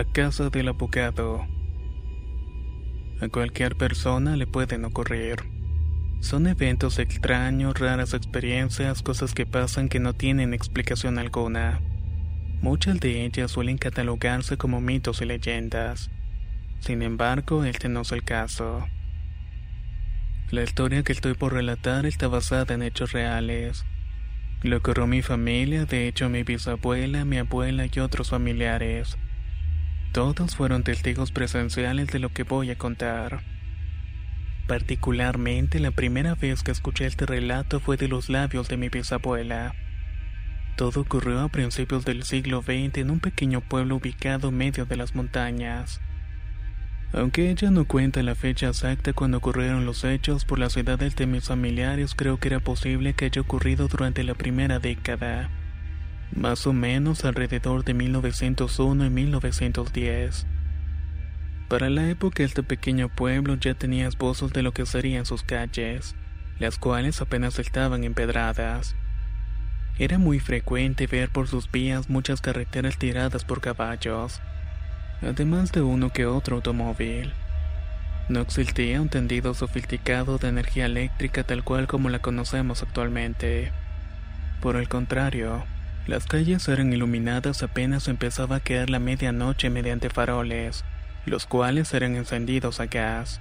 La casa del abogado. A cualquier persona le pueden ocurrir. Son eventos extraños, raras experiencias, cosas que pasan que no tienen explicación alguna. Muchas de ellas suelen catalogarse como mitos y leyendas. Sin embargo, este no es el caso. La historia que estoy por relatar está basada en hechos reales. Lo ocurrió mi familia, de hecho mi bisabuela, mi abuela y otros familiares. Todos fueron testigos presenciales de lo que voy a contar. Particularmente la primera vez que escuché este relato fue de los labios de mi bisabuela. Todo ocurrió a principios del siglo XX en un pequeño pueblo ubicado medio de las montañas. Aunque ella no cuenta la fecha exacta cuando ocurrieron los hechos por las edades de mis familiares, creo que era posible que haya ocurrido durante la primera década más o menos alrededor de 1901 y 1910. Para la época este pequeño pueblo ya tenía esbozos de lo que serían sus calles, las cuales apenas estaban empedradas. Era muy frecuente ver por sus vías muchas carreteras tiradas por caballos, además de uno que otro automóvil. No existía un tendido sofisticado de energía eléctrica tal cual como la conocemos actualmente. Por el contrario, las calles eran iluminadas apenas empezaba a caer la medianoche mediante faroles, los cuales eran encendidos a gas.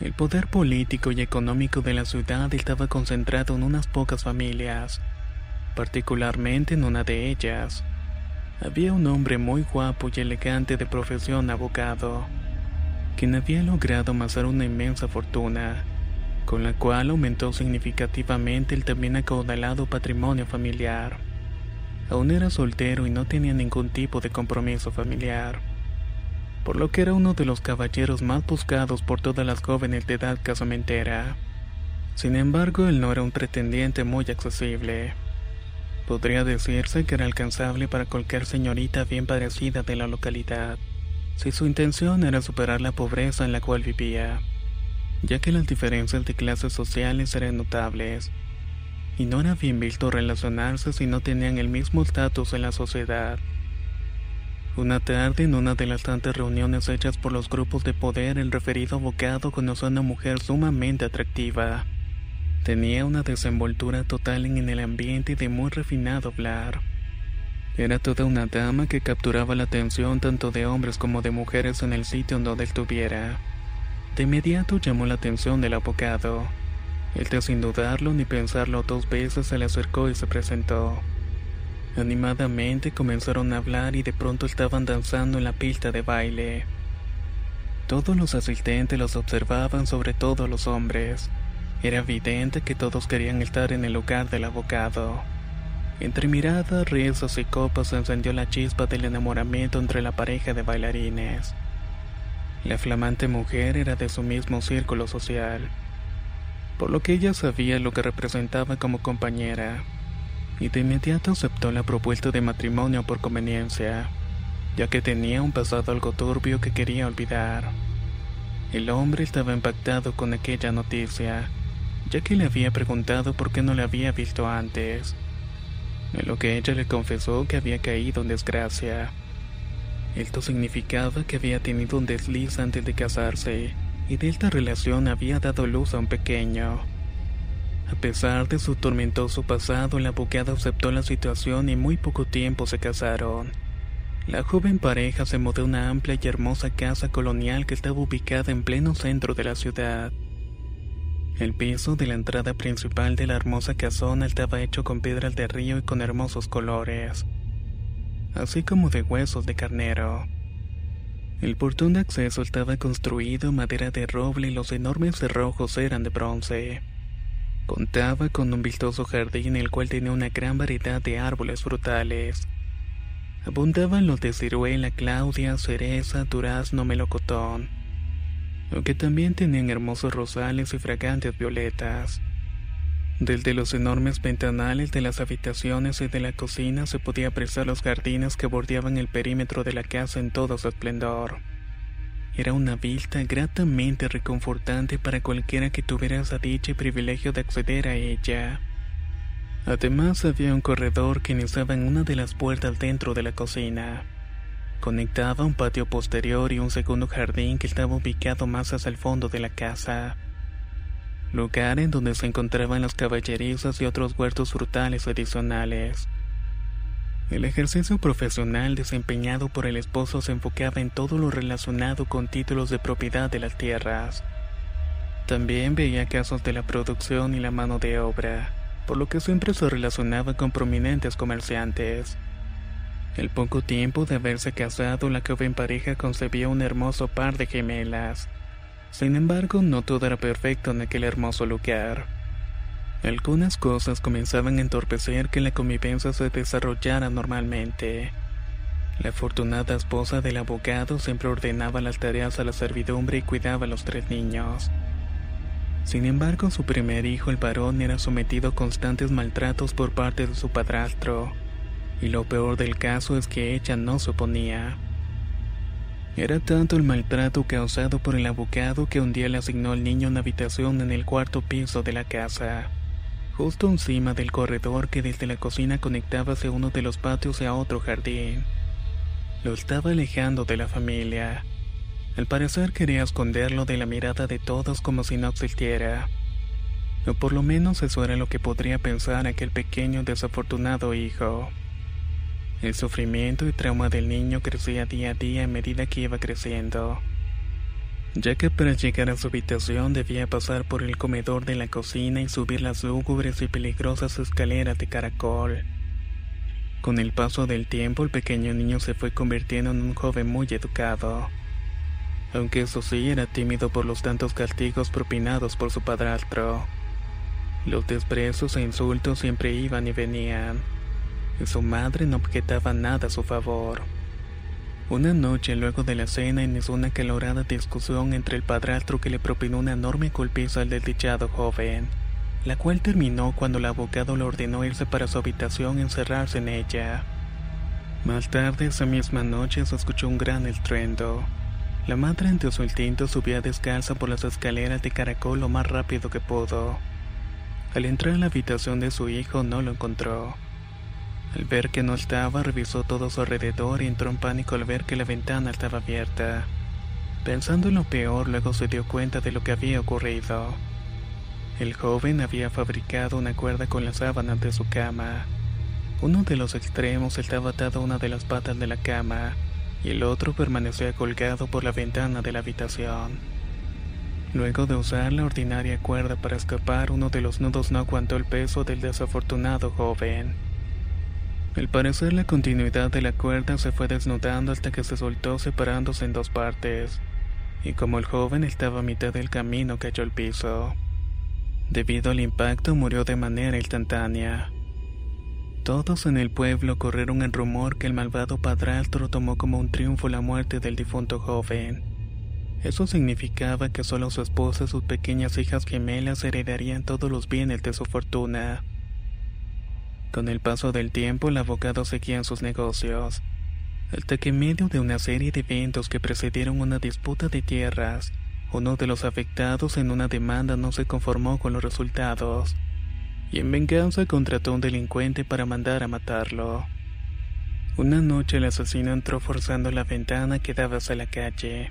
El poder político y económico de la ciudad estaba concentrado en unas pocas familias, particularmente en una de ellas. Había un hombre muy guapo y elegante de profesión abogado, quien había logrado amasar una inmensa fortuna, con la cual aumentó significativamente el también acaudalado patrimonio familiar. Aún era soltero y no tenía ningún tipo de compromiso familiar, por lo que era uno de los caballeros más buscados por todas las jóvenes de edad casamentera. Sin embargo, él no era un pretendiente muy accesible. Podría decirse que era alcanzable para cualquier señorita bien parecida de la localidad, si su intención era superar la pobreza en la cual vivía, ya que las diferencias de clases sociales eran notables y no era bien visto relacionarse si no tenían el mismo estatus en la sociedad. Una tarde, en una de las tantas reuniones hechas por los grupos de poder, el referido abogado conoció a una mujer sumamente atractiva. Tenía una desenvoltura total en el ambiente y de muy refinado hablar. Era toda una dama que capturaba la atención tanto de hombres como de mujeres en el sitio donde estuviera. De inmediato llamó la atención del abogado. Este sin dudarlo ni pensarlo dos veces se le acercó y se presentó. Animadamente comenzaron a hablar y de pronto estaban danzando en la pista de baile. Todos los asistentes los observaban, sobre todo los hombres. Era evidente que todos querían estar en el lugar del abogado. Entre miradas, risas y copas se encendió la chispa del enamoramiento entre la pareja de bailarines. La flamante mujer era de su mismo círculo social por lo que ella sabía lo que representaba como compañera, y de inmediato aceptó la propuesta de matrimonio por conveniencia, ya que tenía un pasado algo turbio que quería olvidar. El hombre estaba impactado con aquella noticia, ya que le había preguntado por qué no la había visto antes. En lo que ella le confesó que había caído en desgracia. Esto significaba que había tenido un desliz antes de casarse, y de esta relación había dado luz a un pequeño. A pesar de su tormentoso pasado, la abogada aceptó la situación y muy poco tiempo se casaron. La joven pareja se mudó a una amplia y hermosa casa colonial que estaba ubicada en pleno centro de la ciudad. El piso de la entrada principal de la hermosa casona estaba hecho con piedras de río y con hermosos colores, así como de huesos de carnero. El portón de acceso estaba construido en madera de roble y los enormes cerrojos eran de bronce. Contaba con un vistoso jardín el cual tenía una gran variedad de árboles frutales abundaban los de ciruela, claudia, cereza, durazno, melocotón, aunque también tenían hermosos rosales y fragantes violetas. Desde los enormes ventanales de las habitaciones y de la cocina se podía apreciar los jardines que bordeaban el perímetro de la casa en todo su esplendor. Era una vista gratamente reconfortante para cualquiera que tuviera esa dicha y privilegio de acceder a ella. Además había un corredor que iniciaba en una de las puertas dentro de la cocina. Conectaba un patio posterior y un segundo jardín que estaba ubicado más hacia el fondo de la casa. Lugar en donde se encontraban las caballerizas y otros huertos frutales adicionales. El ejercicio profesional desempeñado por el esposo se enfocaba en todo lo relacionado con títulos de propiedad de las tierras. También veía casos de la producción y la mano de obra por lo que siempre se relacionaba con prominentes comerciantes. El poco tiempo de haberse casado, la joven pareja concebía un hermoso par de gemelas. Sin embargo, no todo era perfecto en aquel hermoso lugar. Algunas cosas comenzaban a entorpecer que la convivencia se desarrollara normalmente. La afortunada esposa del abogado siempre ordenaba las tareas a la servidumbre y cuidaba a los tres niños. Sin embargo, su primer hijo, el varón, era sometido a constantes maltratos por parte de su padrastro, y lo peor del caso es que ella no se oponía. Era tanto el maltrato causado por el abogado que un día le asignó al niño una habitación en el cuarto piso de la casa, justo encima del corredor que desde la cocina conectaba uno de los patios a otro jardín. Lo estaba alejando de la familia al parecer quería esconderlo de la mirada de todos como si no existiera. O por lo menos eso era lo que podría pensar aquel pequeño desafortunado hijo. El sufrimiento y trauma del niño crecía día a día a medida que iba creciendo, ya que para llegar a su habitación debía pasar por el comedor de la cocina y subir las lúgubres y peligrosas escaleras de caracol. Con el paso del tiempo el pequeño niño se fue convirtiendo en un joven muy educado aunque eso sí era tímido por los tantos castigos propinados por su padrastro. Los desprecios e insultos siempre iban y venían, su madre no objetaba nada a su favor. Una noche luego de la cena inició una calorada discusión entre el padrastro que le propinó una enorme golpiza al desdichado joven, la cual terminó cuando el abogado le ordenó irse para su habitación y encerrarse en ella. Más tarde esa misma noche se escuchó un gran estruendo la madre ante su instinto subía descalza por las escaleras de caracol lo más rápido que pudo. Al entrar en la habitación de su hijo no lo encontró. Al ver que no estaba, revisó todo su alrededor y entró en pánico al ver que la ventana estaba abierta. Pensando en lo peor, luego se dio cuenta de lo que había ocurrido. El joven había fabricado una cuerda con las sábanas de su cama. Uno de los extremos estaba atado a una de las patas de la cama y el otro permanecía colgado por la ventana de la habitación. Luego de usar la ordinaria cuerda para escapar, uno de los nudos no aguantó el peso del desafortunado joven. Al parecer la continuidad de la cuerda se fue desnudando hasta que se soltó separándose en dos partes, y como el joven estaba a mitad del camino cayó al piso. Debido al impacto murió de manera instantánea. Todos en el pueblo corrieron el rumor que el malvado padrastro tomó como un triunfo la muerte del difunto joven. Eso significaba que solo su esposa y sus pequeñas hijas gemelas heredarían todos los bienes de su fortuna. Con el paso del tiempo, el abogado seguía en sus negocios, hasta que en medio de una serie de eventos que precedieron una disputa de tierras, Uno de los afectados en una demanda no se conformó con los resultados y en venganza contrató a un delincuente para mandar a matarlo. Una noche el asesino entró forzando la ventana que daba hacia la calle.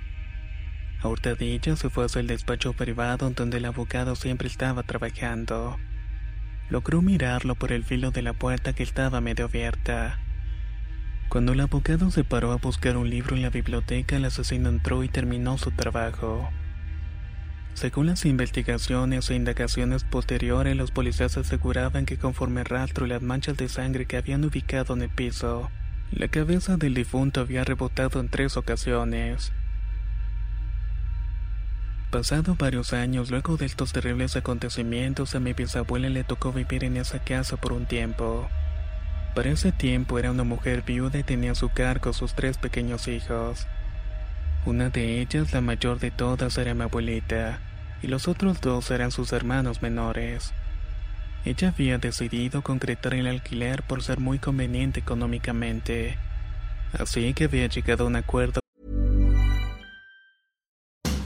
A hurtadilla se fue hacia el despacho privado donde el abogado siempre estaba trabajando. Logró mirarlo por el filo de la puerta que estaba medio abierta. Cuando el abogado se paró a buscar un libro en la biblioteca, el asesino entró y terminó su trabajo. Según las investigaciones e indagaciones posteriores, los policías aseguraban que conforme rastro y las manchas de sangre que habían ubicado en el piso, la cabeza del difunto había rebotado en tres ocasiones. Pasado varios años luego de estos terribles acontecimientos, a mi bisabuela le tocó vivir en esa casa por un tiempo. Para ese tiempo era una mujer viuda y tenía a su cargo sus tres pequeños hijos. Una de ellas, la mayor de todas, era mi abuelita, y los otros dos eran sus hermanos menores. Ella había decidido concretar el alquiler por ser muy conveniente económicamente, así que había llegado a un acuerdo.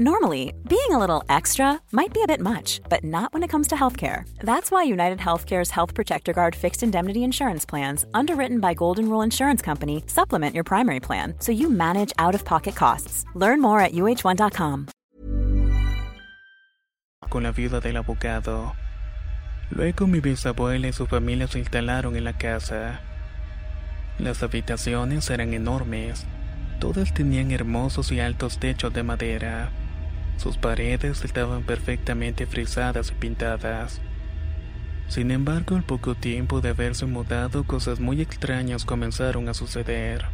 Normally, being a little extra might be a bit much, but not when it comes to healthcare. That's why United Healthcare's Health Protector Guard fixed indemnity insurance plans, underwritten by Golden Rule Insurance Company, supplement your primary plan so you manage out of pocket costs. Learn more at uh1.com. Con la viuda del abogado. Luego mi bisabuela y su familia se instalaron en la casa. Las habitaciones eran enormes. Todas tenían hermosos y altos techos de madera. Sus paredes estaban perfectamente frisadas y pintadas. Sin embargo, al poco tiempo de haberse mudado, cosas muy extrañas comenzaron a suceder.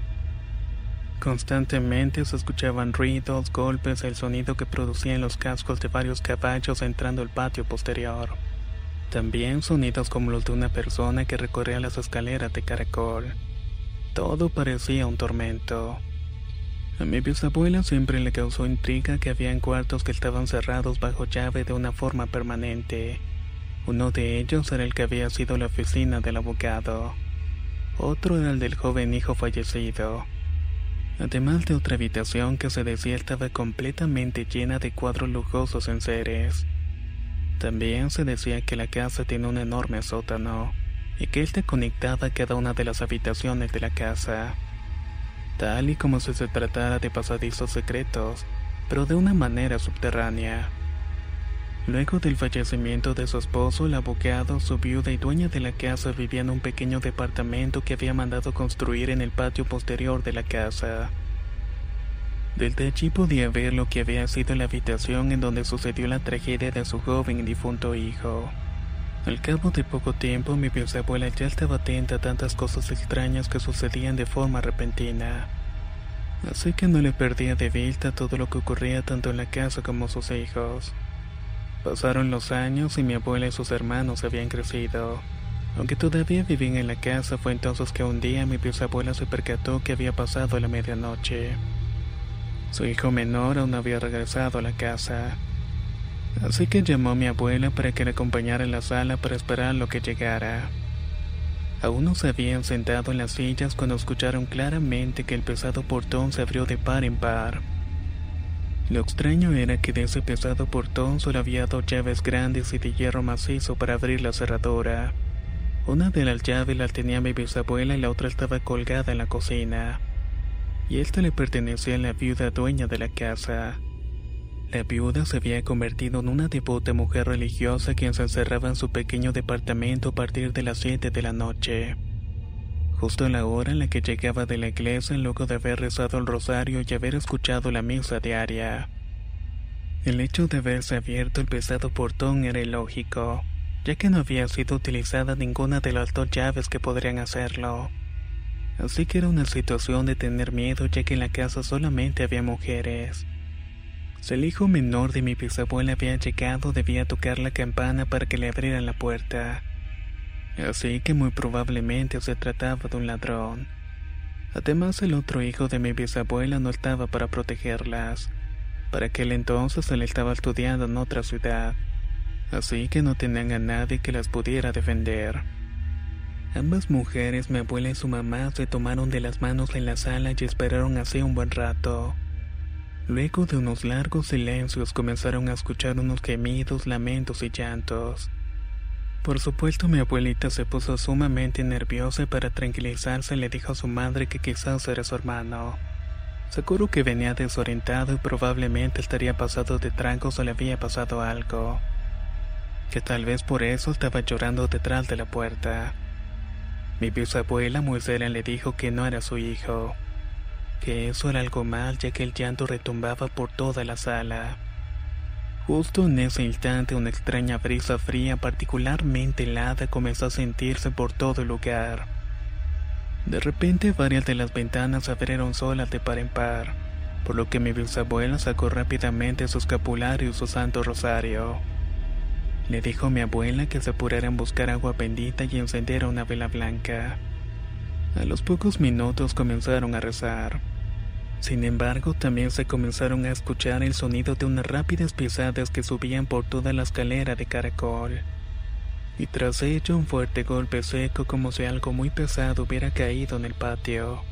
Constantemente se escuchaban ruidos, golpes, el sonido que producían los cascos de varios caballos entrando al patio posterior. También sonidos como los de una persona que recorría las escaleras de caracol. Todo parecía un tormento. A mi bisabuela siempre le causó intriga que habían cuartos que estaban cerrados bajo llave de una forma permanente. Uno de ellos era el que había sido la oficina del abogado. Otro era el del joven hijo fallecido. Además de otra habitación que se decía estaba completamente llena de cuadros lujosos en seres. También se decía que la casa tiene un enorme sótano y que éste conectaba cada una de las habitaciones de la casa tal y como si se tratara de pasadizos secretos, pero de una manera subterránea. Luego del fallecimiento de su esposo, el abogado, su viuda y dueña de la casa vivían en un pequeño departamento que había mandado construir en el patio posterior de la casa. Desde allí podía ver lo que había sido la habitación en donde sucedió la tragedia de su joven y difunto hijo. Al cabo de poco tiempo, mi bisabuela ya estaba atenta a tantas cosas extrañas que sucedían de forma repentina. Así que no le perdía de vista todo lo que ocurría tanto en la casa como sus hijos. Pasaron los años y mi abuela y sus hermanos habían crecido. Aunque todavía vivían en la casa, fue entonces que un día mi bisabuela se percató que había pasado la medianoche. Su hijo menor aún había regresado a la casa. Así que llamó a mi abuela para que le acompañara en la sala para esperar lo que llegara. Aún no se habían sentado en las sillas cuando escucharon claramente que el pesado portón se abrió de par en par. Lo extraño era que de ese pesado portón solo había dos llaves grandes y de hierro macizo para abrir la cerradura. Una de las llaves la tenía mi bisabuela y la otra estaba colgada en la cocina. Y esta le pertenecía a la viuda dueña de la casa. La viuda se había convertido en una devota mujer religiosa quien se encerraba en su pequeño departamento a partir de las 7 de la noche. Justo a la hora en la que llegaba de la iglesia luego de haber rezado el rosario y haber escuchado la misa diaria. El hecho de haberse abierto el pesado portón era ilógico, ya que no había sido utilizada ninguna de las dos llaves que podrían hacerlo. Así que era una situación de tener miedo ya que en la casa solamente había mujeres. Si el hijo menor de mi bisabuela había llegado, debía tocar la campana para que le abrieran la puerta. Así que muy probablemente se trataba de un ladrón. Además, el otro hijo de mi bisabuela no estaba para protegerlas. Para aquel entonces él estaba estudiando en otra ciudad, así que no tenían a nadie que las pudiera defender. Ambas mujeres, mi abuela y su mamá, se tomaron de las manos en la sala y esperaron así un buen rato. Luego de unos largos silencios comenzaron a escuchar unos gemidos, lamentos y llantos. Por supuesto mi abuelita se puso sumamente nerviosa y para tranquilizarse le dijo a su madre que quizás era su hermano. Seguro que venía desorientado y probablemente estaría pasado de tragos o le había pasado algo. Que tal vez por eso estaba llorando detrás de la puerta. Mi bisabuela muy le dijo que no era su hijo, que eso era algo mal ya que el llanto retumbaba por toda la sala. Justo en ese instante una extraña brisa fría particularmente helada comenzó a sentirse por todo el lugar. De repente varias de las ventanas se abrieron solas de par en par, por lo que mi bisabuela sacó rápidamente su escapulario y su santo rosario. Le dijo a mi abuela que se apurara en buscar agua bendita y encender una vela blanca. A los pocos minutos comenzaron a rezar. Sin embargo, también se comenzaron a escuchar el sonido de unas rápidas pisadas que subían por toda la escalera de caracol. Y tras ello un fuerte golpe seco como si algo muy pesado hubiera caído en el patio.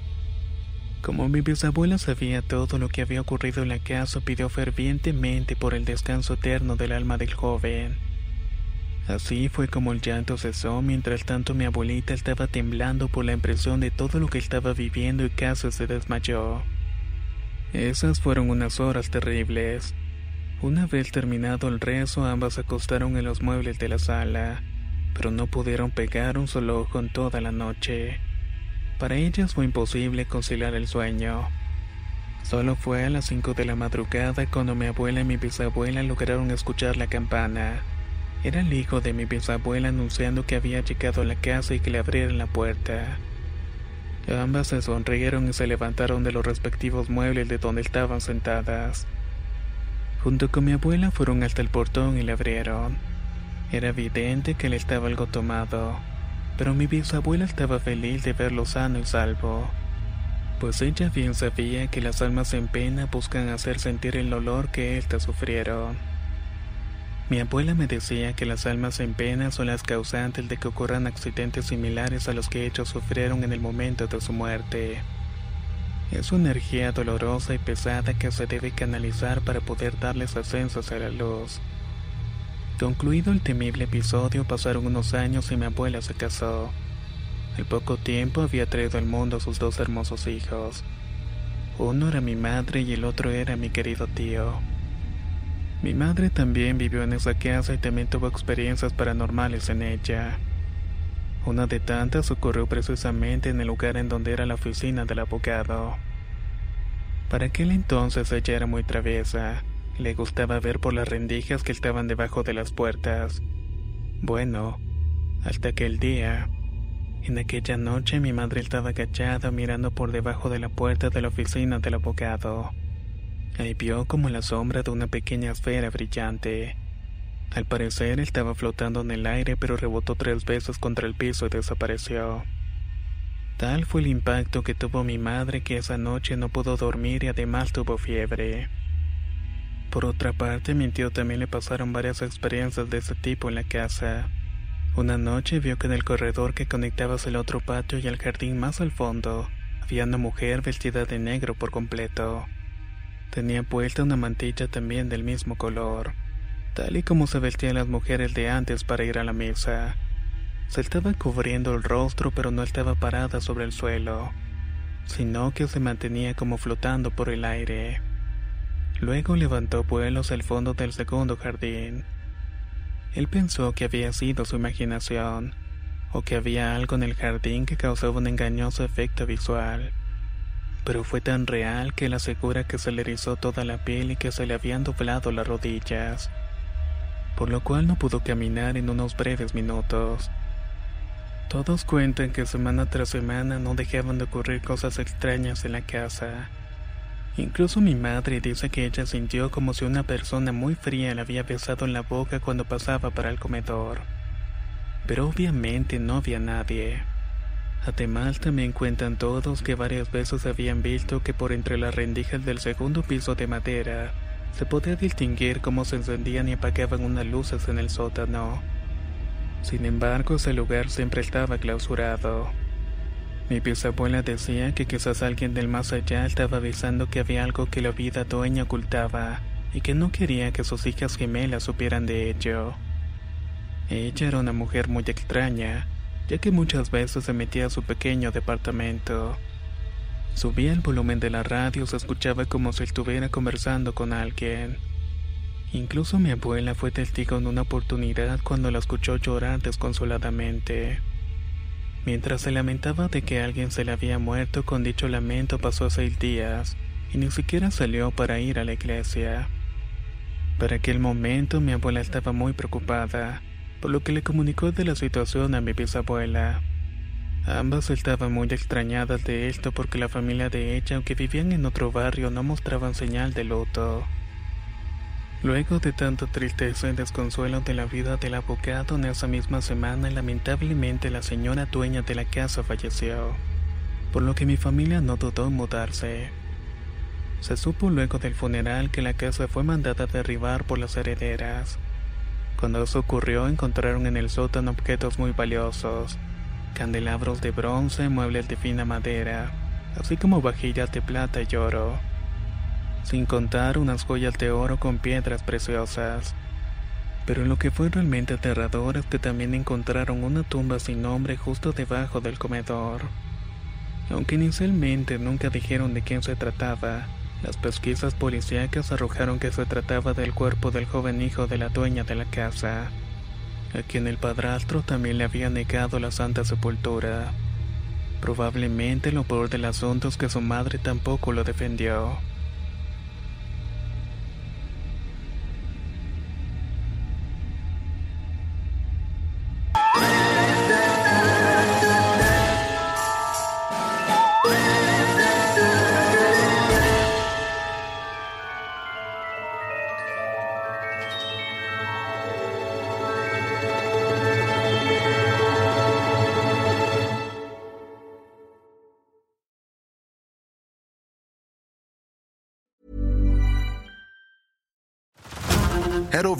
Como mi bisabuela sabía todo lo que había ocurrido en la casa, pidió fervientemente por el descanso eterno del alma del joven. Así fue como el llanto cesó, mientras tanto mi abuelita estaba temblando por la impresión de todo lo que estaba viviendo y casi se desmayó. Esas fueron unas horas terribles. Una vez terminado el rezo, ambas acostaron en los muebles de la sala, pero no pudieron pegar un solo ojo en toda la noche. Para ellas fue imposible conciliar el sueño. Solo fue a las 5 de la madrugada cuando mi abuela y mi bisabuela lograron escuchar la campana. Era el hijo de mi bisabuela anunciando que había llegado a la casa y que le abrieran la puerta. Ambas se sonrieron y se levantaron de los respectivos muebles de donde estaban sentadas. Junto con mi abuela fueron hasta el portón y le abrieron. Era evidente que él estaba algo tomado, pero mi bisabuela estaba feliz de verlo sano y salvo, pues ella bien sabía que las almas en pena buscan hacer sentir el dolor que éstas sufrieron. Mi abuela me decía que las almas en pena son las causantes de que ocurran accidentes similares a los que ellos sufrieron en el momento de su muerte. Es una energía dolorosa y pesada que se debe canalizar para poder darles ascensos a la luz. Concluido el temible episodio, pasaron unos años y mi abuela se casó. Al poco tiempo había traído al mundo a sus dos hermosos hijos. Uno era mi madre y el otro era mi querido tío. Mi madre también vivió en esa casa y también tuvo experiencias paranormales en ella. Una de tantas ocurrió precisamente en el lugar en donde era la oficina del abogado. Para aquel entonces ella era muy traviesa. Le gustaba ver por las rendijas que estaban debajo de las puertas. Bueno, hasta aquel día. En aquella noche mi madre estaba agachada mirando por debajo de la puerta de la oficina del abogado. Ahí vio como la sombra de una pequeña esfera brillante. Al parecer estaba flotando en el aire pero rebotó tres veces contra el piso y desapareció. Tal fue el impacto que tuvo mi madre que esa noche no pudo dormir y además tuvo fiebre. Por otra parte, mi tío también le pasaron varias experiencias de ese tipo en la casa. Una noche vio que en el corredor que conectaba hacia el otro patio y al jardín más al fondo, había una mujer vestida de negro por completo. Tenía puesta una mantilla también del mismo color, tal y como se vestían las mujeres de antes para ir a la misa. Se estaba cubriendo el rostro pero no estaba parada sobre el suelo, sino que se mantenía como flotando por el aire. Luego levantó vuelos al fondo del segundo jardín. Él pensó que había sido su imaginación, o que había algo en el jardín que causaba un engañoso efecto visual pero fue tan real que él asegura que se le erizó toda la piel y que se le habían doblado las rodillas, por lo cual no pudo caminar en unos breves minutos. Todos cuentan que semana tras semana no dejaban de ocurrir cosas extrañas en la casa, Incluso mi madre dice que ella sintió como si una persona muy fría le había besado en la boca cuando pasaba para el comedor. Pero obviamente no había nadie. Además también cuentan todos que varias veces habían visto que por entre las rendijas del segundo piso de madera se podía distinguir cómo se encendían y apagaban unas luces en el sótano. Sin embargo, ese lugar siempre estaba clausurado. Mi bisabuela decía que quizás alguien del más allá estaba avisando que había algo que la vida dueña ocultaba y que no quería que sus hijas gemelas supieran de ello. Ella era una mujer muy extraña, ya que muchas veces se metía a su pequeño departamento. Subía el volumen de la radio, se escuchaba como si estuviera conversando con alguien. Incluso mi abuela fue testigo en una oportunidad cuando la escuchó llorar desconsoladamente. Mientras se lamentaba de que alguien se le había muerto, con dicho lamento pasó seis días y ni siquiera salió para ir a la iglesia. Para aquel momento mi abuela estaba muy preocupada, por lo que le comunicó de la situación a mi bisabuela. Ambas estaban muy extrañadas de esto porque la familia de ella, aunque vivían en otro barrio, no mostraban señal de luto. Luego de tanta tristeza y desconsuelo de la vida del abogado en esa misma semana, lamentablemente la señora dueña de la casa falleció, por lo que mi familia no dudó en mudarse. Se supo luego del funeral que la casa fue mandada a derribar por las herederas. Cuando eso ocurrió encontraron en el sótano objetos muy valiosos, candelabros de bronce, muebles de fina madera, así como vajillas de plata y oro sin contar unas joyas de oro con piedras preciosas. Pero lo que fue realmente aterrador es que también encontraron una tumba sin nombre justo debajo del comedor. Aunque inicialmente nunca dijeron de quién se trataba, las pesquisas policíacas arrojaron que se trataba del cuerpo del joven hijo de la dueña de la casa, a quien el padrastro también le había negado la santa sepultura. Probablemente lo peor del asunto es que su madre tampoco lo defendió.